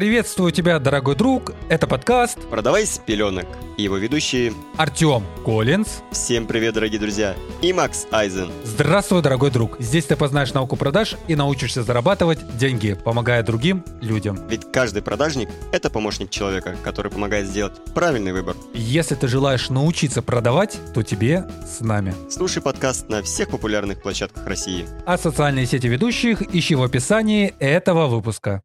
Приветствую тебя, дорогой друг. Это подкаст «Продавай с пеленок» и его ведущие Артем Коллинз. Всем привет, дорогие друзья. И Макс Айзен. Здравствуй, дорогой друг. Здесь ты познаешь науку продаж и научишься зарабатывать деньги, помогая другим людям. Ведь каждый продажник – это помощник человека, который помогает сделать правильный выбор. Если ты желаешь научиться продавать, то тебе с нами. Слушай подкаст на всех популярных площадках России. А социальные сети ведущих ищи в описании этого выпуска.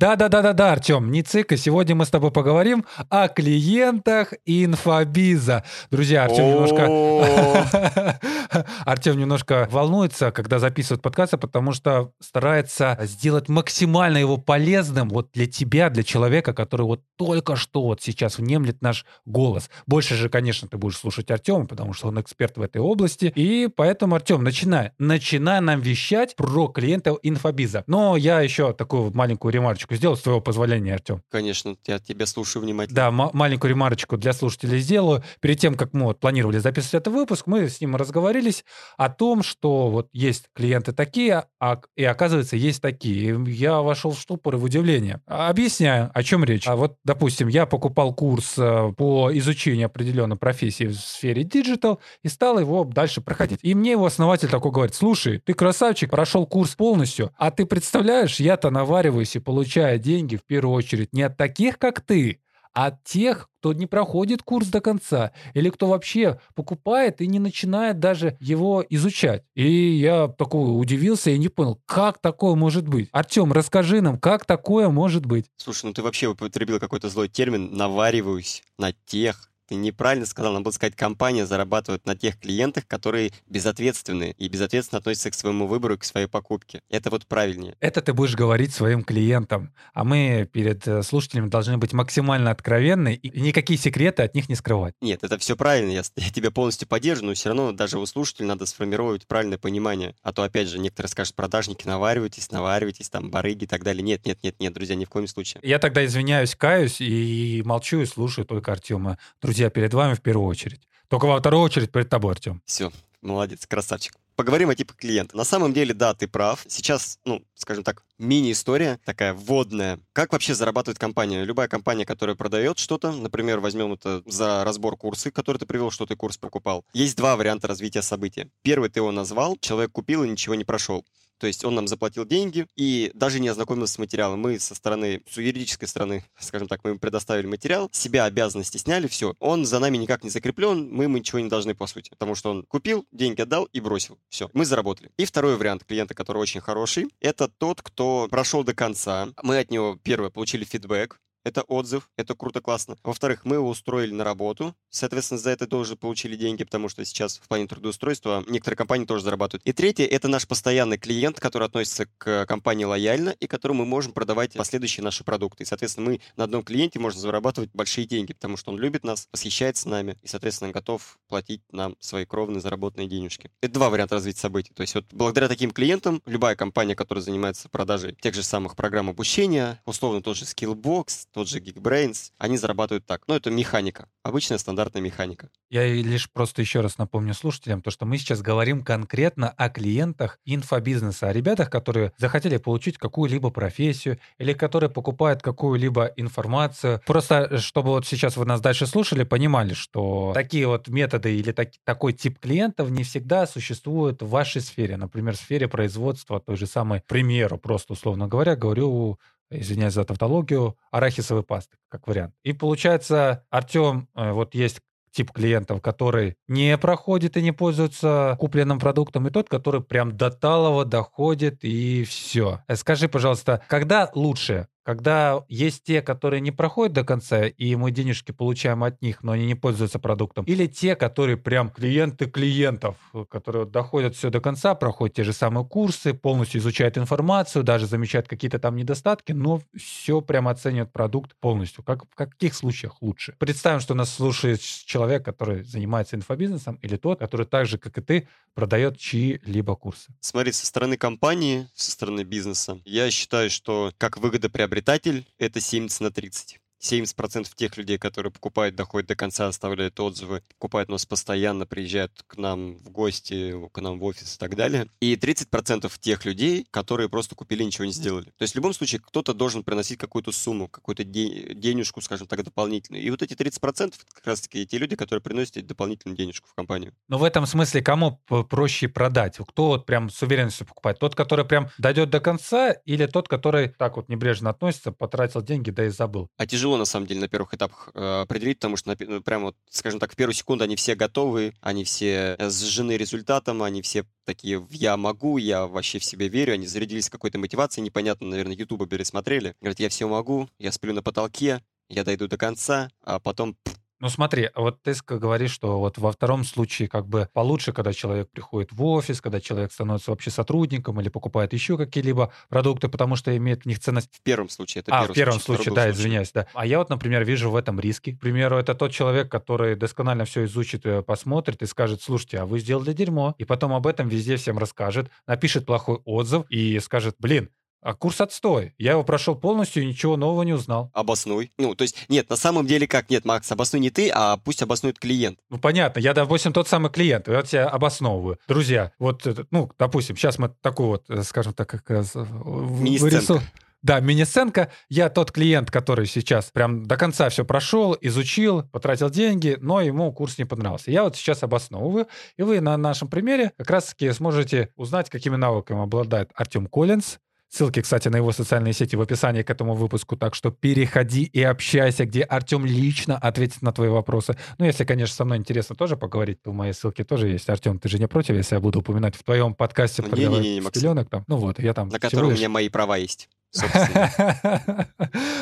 Да-да-да-да-да, Артем, не цикай. Сегодня мы с тобой поговорим о клиентах инфобиза. Друзья, Артем немножко... Артем немножко волнуется, когда записывает подкасты, потому что старается сделать максимально его полезным вот для тебя, для человека, который вот только что вот сейчас внемлет наш голос. Больше же, конечно, ты будешь слушать Артема, потому что он эксперт в этой области. И поэтому, Артем, начинай. Начинай нам вещать про клиентов инфобиза. Но я еще такую маленькую ремарочку ремарочку сделал, с твоего позволения, Артем? Конечно, я тебя слушаю внимательно. Да, маленькую ремарочку для слушателей сделаю. Перед тем, как мы вот планировали записывать этот выпуск, мы с ним разговорились о том, что вот есть клиенты такие, а, и оказывается, есть такие. И я вошел в ступор и в удивление. Объясняю, о чем речь. А вот, допустим, я покупал курс э, по изучению определенной профессии в сфере диджитал и стал его дальше проходить. И мне его основатель такой говорит, слушай, ты красавчик, прошел курс полностью, а ты представляешь, я-то навариваюсь и получаю получая деньги в первую очередь не от таких, как ты, а от тех, кто не проходит курс до конца, или кто вообще покупает и не начинает даже его изучать. И я такой удивился и не понял, как такое может быть. Артем, расскажи нам, как такое может быть? Слушай, ну ты вообще употребил какой-то злой термин «навариваюсь на тех, ты неправильно сказал, надо было сказать, компания зарабатывает на тех клиентах, которые безответственны и безответственно относятся к своему выбору и к своей покупке. Это вот правильнее. Это ты будешь говорить своим клиентам, а мы перед э, слушателями должны быть максимально откровенны и никакие секреты от них не скрывать. Нет, это все правильно, я, я тебя полностью поддерживаю, но все равно даже у слушателей надо сформировать правильное понимание. А то, опять же, некоторые скажут, продажники, наваривайтесь, наваривайтесь, там, барыги и так далее. Нет, нет, нет, нет, друзья, ни в коем случае. Я тогда извиняюсь, каюсь и молчу и слушаю только Артема. Друзья, друзья, перед вами в первую очередь. Только во вторую очередь перед тобой, Артем. Все, молодец, красавчик. Поговорим о типах клиента. На самом деле, да, ты прав. Сейчас, ну, скажем так, мини-история такая вводная. Как вообще зарабатывает компания? Любая компания, которая продает что-то, например, возьмем это за разбор курсы, который ты привел, что ты курс покупал. Есть два варианта развития события. Первый ты его назвал, человек купил и ничего не прошел. То есть он нам заплатил деньги и даже не ознакомился с материалом. Мы со стороны, с юридической стороны, скажем так, мы ему предоставили материал, себя обязанности сняли, все. Он за нами никак не закреплен, мы ему ничего не должны по сути. Потому что он купил, деньги отдал и бросил. Все, мы заработали. И второй вариант клиента, который очень хороший, это тот, кто прошел до конца. Мы от него, первое, получили фидбэк, это отзыв, это круто, классно. Во-вторых, мы его устроили на работу, соответственно, за это тоже получили деньги, потому что сейчас в плане трудоустройства некоторые компании тоже зарабатывают. И третье, это наш постоянный клиент, который относится к компании лояльно и которому мы можем продавать последующие наши продукты. И, соответственно, мы на одном клиенте можем зарабатывать большие деньги, потому что он любит нас, восхищается нами и, соответственно, готов платить нам свои кровные заработанные денежки. Это два варианта развития событий. То есть вот благодаря таким клиентам любая компания, которая занимается продажей тех же самых программ обучения, условно тот же Skillbox, тот же Geekbrains, они зарабатывают так. Ну, это механика, обычная стандартная механика. Я лишь просто еще раз напомню слушателям, то, что мы сейчас говорим конкретно о клиентах инфобизнеса, о ребятах, которые захотели получить какую-либо профессию или которые покупают какую-либо информацию. Просто, чтобы вот сейчас вы нас дальше слушали, понимали, что такие вот методы или так, такой тип клиентов не всегда существуют в вашей сфере. Например, в сфере производства той же самой, к примеру, просто условно говоря, говорю извиняюсь за тавтологию, арахисовой пасты, как вариант. И получается, Артем, э, вот есть тип клиентов, который не проходит и не пользуется купленным продуктом, и тот, который прям до талого доходит и все. Э, скажи, пожалуйста, когда лучше когда есть те, которые не проходят до конца, и мы денежки получаем от них, но они не пользуются продуктом, или те, которые прям клиенты клиентов, которые доходят все до конца, проходят те же самые курсы, полностью изучают информацию, даже замечают какие-то там недостатки, но все прям оценивают продукт полностью. Как, в каких случаях лучше? Представим, что нас слушает человек, который занимается инфобизнесом, или тот, который так же, как и ты, продает чьи-либо курсы. Смотри, со стороны компании, со стороны бизнеса, я считаю, что как выгода приобретатель это 70 на 30. 70% тех людей, которые покупают, доходят до конца, оставляют отзывы, покупают нас постоянно, приезжают к нам в гости, к нам в офис и так далее. И 30% тех людей, которые просто купили ничего не сделали. То есть в любом случае кто-то должен приносить какую-то сумму, какую-то денежку, скажем так, дополнительную. И вот эти 30% как раз-таки те люди, которые приносят дополнительную денежку в компанию. Но в этом смысле кому проще продать? Кто вот прям с уверенностью покупает? Тот, который прям дойдет до конца или тот, который так вот небрежно относится, потратил деньги, да и забыл? А тяжело, на самом деле, на первых этапах э, определить, потому что ну, прям вот, скажем так, в первую секунду они все готовы, они все сжены результатом, они все такие «я могу», «я вообще в себя верю», они зарядились какой-то мотивацией, непонятно, наверное, Ютуба пересмотрели. Говорят, я все могу, я сплю на потолке, я дойду до конца, а потом ну смотри, вот ты говоришь, что вот во втором случае как бы получше, когда человек приходит в офис, когда человек становится вообще сотрудником или покупает еще какие-либо продукты, потому что имеет в них ценность. В первом случае это А, первый в первом случай, случае, да, извиняюсь, да. А я вот, например, вижу в этом риски. К примеру, это тот человек, который досконально все изучит, э, посмотрит и скажет, слушайте, а вы сделали дерьмо, и потом об этом везде всем расскажет, напишет плохой отзыв и скажет, блин, а курс отстой. Я его прошел полностью и ничего нового не узнал. Обоснуй. Ну, то есть, нет, на самом деле как? Нет, Макс, обоснуй не ты, а пусть обоснует клиент. Ну, понятно. Я, допустим, тот самый клиент. Я тебя обосновываю. Друзья, вот, ну, допустим, сейчас мы такую вот, э, скажем так, как раз э, вырису... Да, мини-сценка. Я тот клиент, который сейчас прям до конца все прошел, изучил, потратил деньги, но ему курс не понравился. Я вот сейчас обосновываю, и вы на нашем примере как раз-таки сможете узнать, какими навыками обладает Артем Коллинз, Ссылки, кстати, на его социальные сети в описании к этому выпуску, так что переходи и общайся, где Артем лично ответит на твои вопросы. Ну, если, конечно, со мной интересно тоже поговорить, то в моей ссылке тоже есть. Артем, ты же не против, если я буду упоминать в твоем подкасте не, не, не, не, пеленок там? Ну вот, я там... На котором лишь... у меня мои права есть.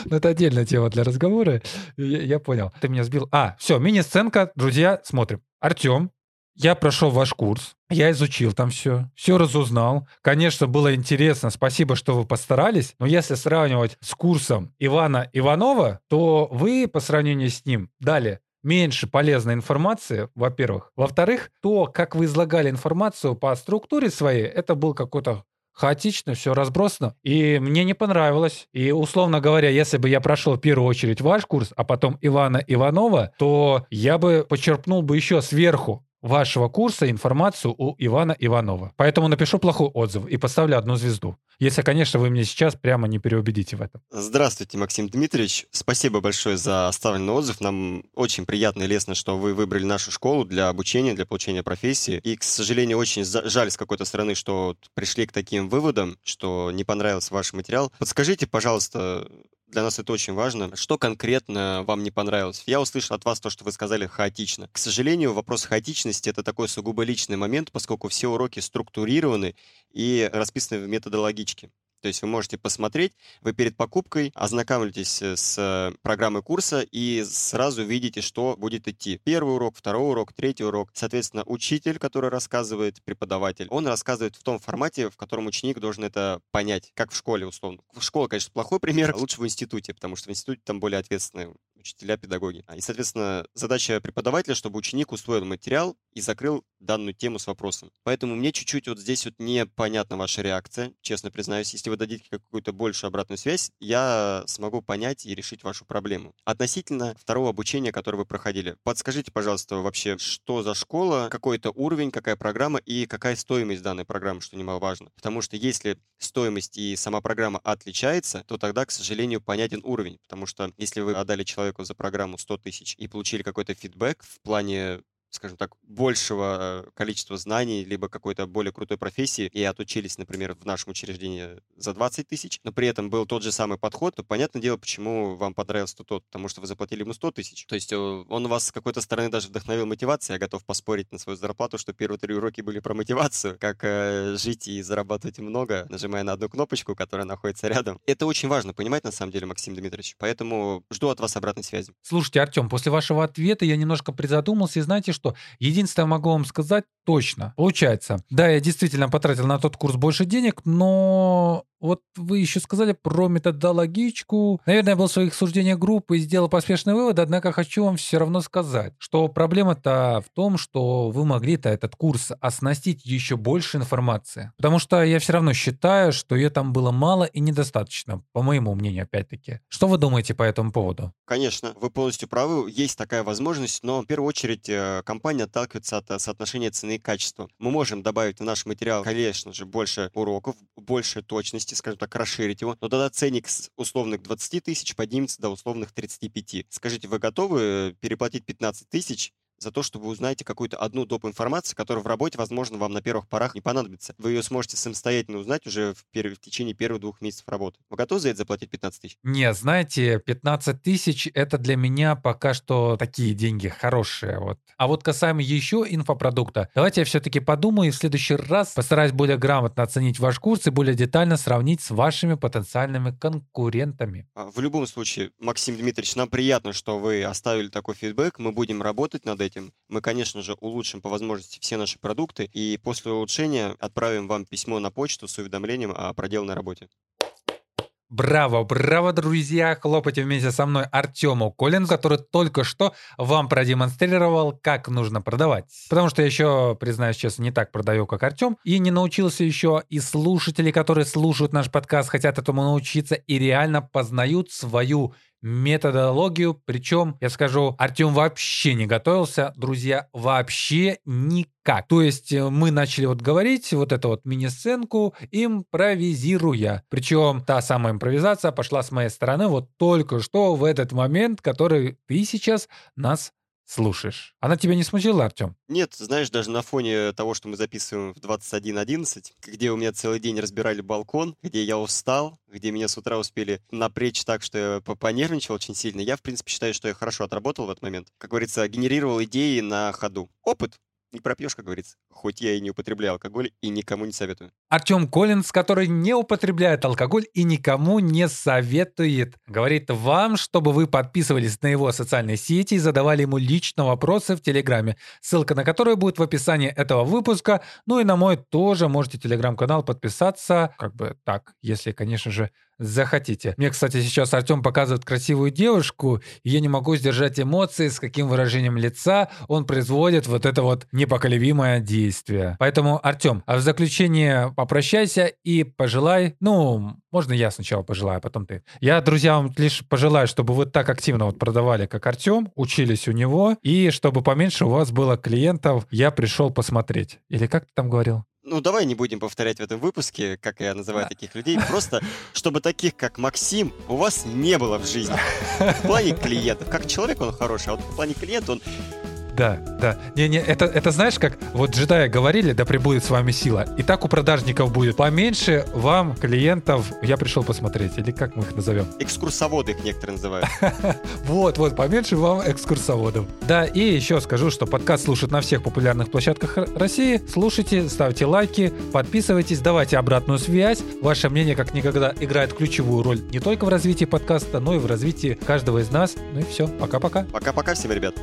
Ну, это отдельная тема для разговора. Я понял. Ты меня сбил. А, все, мини-сценка. Друзья, смотрим. Артем я прошел ваш курс, я изучил там все, все разузнал. Конечно, было интересно, спасибо, что вы постарались, но если сравнивать с курсом Ивана Иванова, то вы по сравнению с ним дали меньше полезной информации, во-первых. Во-вторых, то, как вы излагали информацию по структуре своей, это был какой-то хаотично, все разбросано. И мне не понравилось. И, условно говоря, если бы я прошел в первую очередь ваш курс, а потом Ивана Иванова, то я бы почерпнул бы еще сверху вашего курса информацию у Ивана Иванова. Поэтому напишу плохой отзыв и поставлю одну звезду. Если, конечно, вы меня сейчас прямо не переубедите в этом. Здравствуйте, Максим Дмитриевич. Спасибо большое за оставленный отзыв. Нам очень приятно и лестно, что вы выбрали нашу школу для обучения, для получения профессии. И, к сожалению, очень жаль с какой-то стороны, что пришли к таким выводам, что не понравился ваш материал. Подскажите, пожалуйста, для нас это очень важно. Что конкретно вам не понравилось? Я услышал от вас то, что вы сказали хаотично. К сожалению, вопрос хаотичности — это такой сугубо личный момент, поскольку все уроки структурированы и расписаны в методологичке. То есть вы можете посмотреть, вы перед покупкой ознакомитесь э, с программой курса и сразу видите, что будет идти. Первый урок, второй урок, третий урок. Соответственно, учитель, который рассказывает, преподаватель, он рассказывает в том формате, в котором ученик должен это понять, как в школе условно. В школе, конечно, плохой пример, лучше в институте, потому что в институте там более ответственные учителя, педагоги. И, соответственно, задача преподавателя, чтобы ученик усвоил материал и закрыл данную тему с вопросом. Поэтому мне чуть-чуть вот здесь вот непонятна ваша реакция, честно признаюсь. Если вы дадите какую-то большую обратную связь, я смогу понять и решить вашу проблему. Относительно второго обучения, которое вы проходили, подскажите, пожалуйста, вообще, что за школа, какой это уровень, какая программа и какая стоимость данной программы, что немаловажно. Потому что если стоимость и сама программа отличается, то тогда, к сожалению, понятен уровень. Потому что если вы отдали человеку за программу 100 тысяч и получили какой-то фидбэк в плане скажем так, большего э, количества знаний, либо какой-то более крутой профессии, и отучились, например, в нашем учреждении за 20 тысяч, но при этом был тот же самый подход, то понятное дело, почему вам понравился тот, потому что вы заплатили ему 100 тысяч. То есть э, он вас с какой-то стороны даже вдохновил мотивацией, я готов поспорить на свою зарплату, что первые три уроки были про мотивацию, как э, жить и зарабатывать много, нажимая на одну кнопочку, которая находится рядом. Это очень важно понимать, на самом деле, Максим Дмитриевич. Поэтому жду от вас обратной связи. Слушайте, Артем, после вашего ответа я немножко призадумался, и знаете что? Единственное, могу вам сказать, точно. Получается, да, я действительно потратил на тот курс больше денег, но вот вы еще сказали про методологичку. Наверное, я был в своих суждениях группы и сделал поспешный вывод, однако хочу вам все равно сказать, что проблема-то в том, что вы могли-то этот курс оснастить еще больше информации. Потому что я все равно считаю, что ее там было мало и недостаточно, по моему мнению, опять-таки. Что вы думаете по этому поводу? Конечно, вы полностью правы, есть такая возможность, но в первую очередь э, компания отталкивается от э, соотношения цены и качества. Мы можем добавить в наш материал, конечно же, больше уроков, больше точности, скажем так, расширить его, но тогда ценник с условных 20 тысяч поднимется до условных 35. Скажите, вы готовы э, переплатить 15 тысяч за то, что вы узнаете какую-то одну доп. информацию, которая в работе, возможно, вам на первых порах не понадобится. Вы ее сможете самостоятельно узнать уже в, пер... в течение первых двух месяцев работы. Вы готовы за это заплатить 15 тысяч? Не, знаете, 15 тысяч — это для меня пока что такие деньги хорошие. Вот. А вот касаемо еще инфопродукта, давайте я все-таки подумаю и в следующий раз постараюсь более грамотно оценить ваш курс и более детально сравнить с вашими потенциальными конкурентами. А, в любом случае, Максим Дмитриевич, нам приятно, что вы оставили такой фидбэк. Мы будем работать над этим этим. Мы, конечно же, улучшим по возможности все наши продукты и после улучшения отправим вам письмо на почту с уведомлением о проделанной работе. Браво, браво, друзья! Хлопайте вместе со мной Артему Колин, который только что вам продемонстрировал, как нужно продавать. Потому что я еще, признаюсь честно, не так продаю, как Артем, и не научился еще, и слушатели, которые слушают наш подкаст, хотят этому научиться и реально познают свою методологию. Причем, я скажу, Артем вообще не готовился, друзья, вообще никак. То есть э, мы начали вот говорить вот эту вот мини-сценку, импровизируя. Причем та самая импровизация пошла с моей стороны вот только что в этот момент, который ты сейчас нас слушаешь. Она тебя не смутила, Артем? Нет, знаешь, даже на фоне того, что мы записываем в 21.11, где у меня целый день разбирали балкон, где я устал, где меня с утра успели напрячь так, что я понервничал очень сильно, я, в принципе, считаю, что я хорошо отработал в этот момент. Как говорится, генерировал идеи на ходу. Опыт не пропьешь, как говорится. Хоть я и не употребляю алкоголь и никому не советую. Артем Коллинс, который не употребляет алкоголь и никому не советует, говорит вам, чтобы вы подписывались на его социальные сети и задавали ему лично вопросы в Телеграме, ссылка на которую будет в описании этого выпуска. Ну и на мой тоже можете Телеграм-канал подписаться, как бы так, если, конечно же, захотите. Мне, кстати, сейчас Артем показывает красивую девушку, и я не могу сдержать эмоции, с каким выражением лица он производит вот это вот непоколебимое действие. Поэтому, Артем, а в заключение попрощайся и пожелай, ну, можно я сначала пожелаю, а потом ты. Я, друзья, вам лишь пожелаю, чтобы вы так активно вот продавали, как Артем, учились у него, и чтобы поменьше у вас было клиентов, я пришел посмотреть. Или как ты там говорил? Ну, давай не будем повторять в этом выпуске, как я называю таких людей. Просто, чтобы таких, как Максим, у вас не было в жизни. В плане клиентов. Как человек он хороший, а вот в плане клиента он да, да. Не-не, это, это знаешь, как вот джедаи говорили, да пребудет с вами сила. И так у продажников будет. Поменьше вам клиентов, я пришел посмотреть, или как мы их назовем? Экскурсоводы их некоторые называют. Вот, вот, поменьше вам экскурсоводов. Да, и еще скажу, что подкаст слушают на всех популярных площадках России. Слушайте, ставьте лайки, подписывайтесь, давайте обратную связь. Ваше мнение как никогда играет ключевую роль не только в развитии подкаста, но и в развитии каждого из нас. Ну и все, пока-пока. Пока-пока всем, ребят.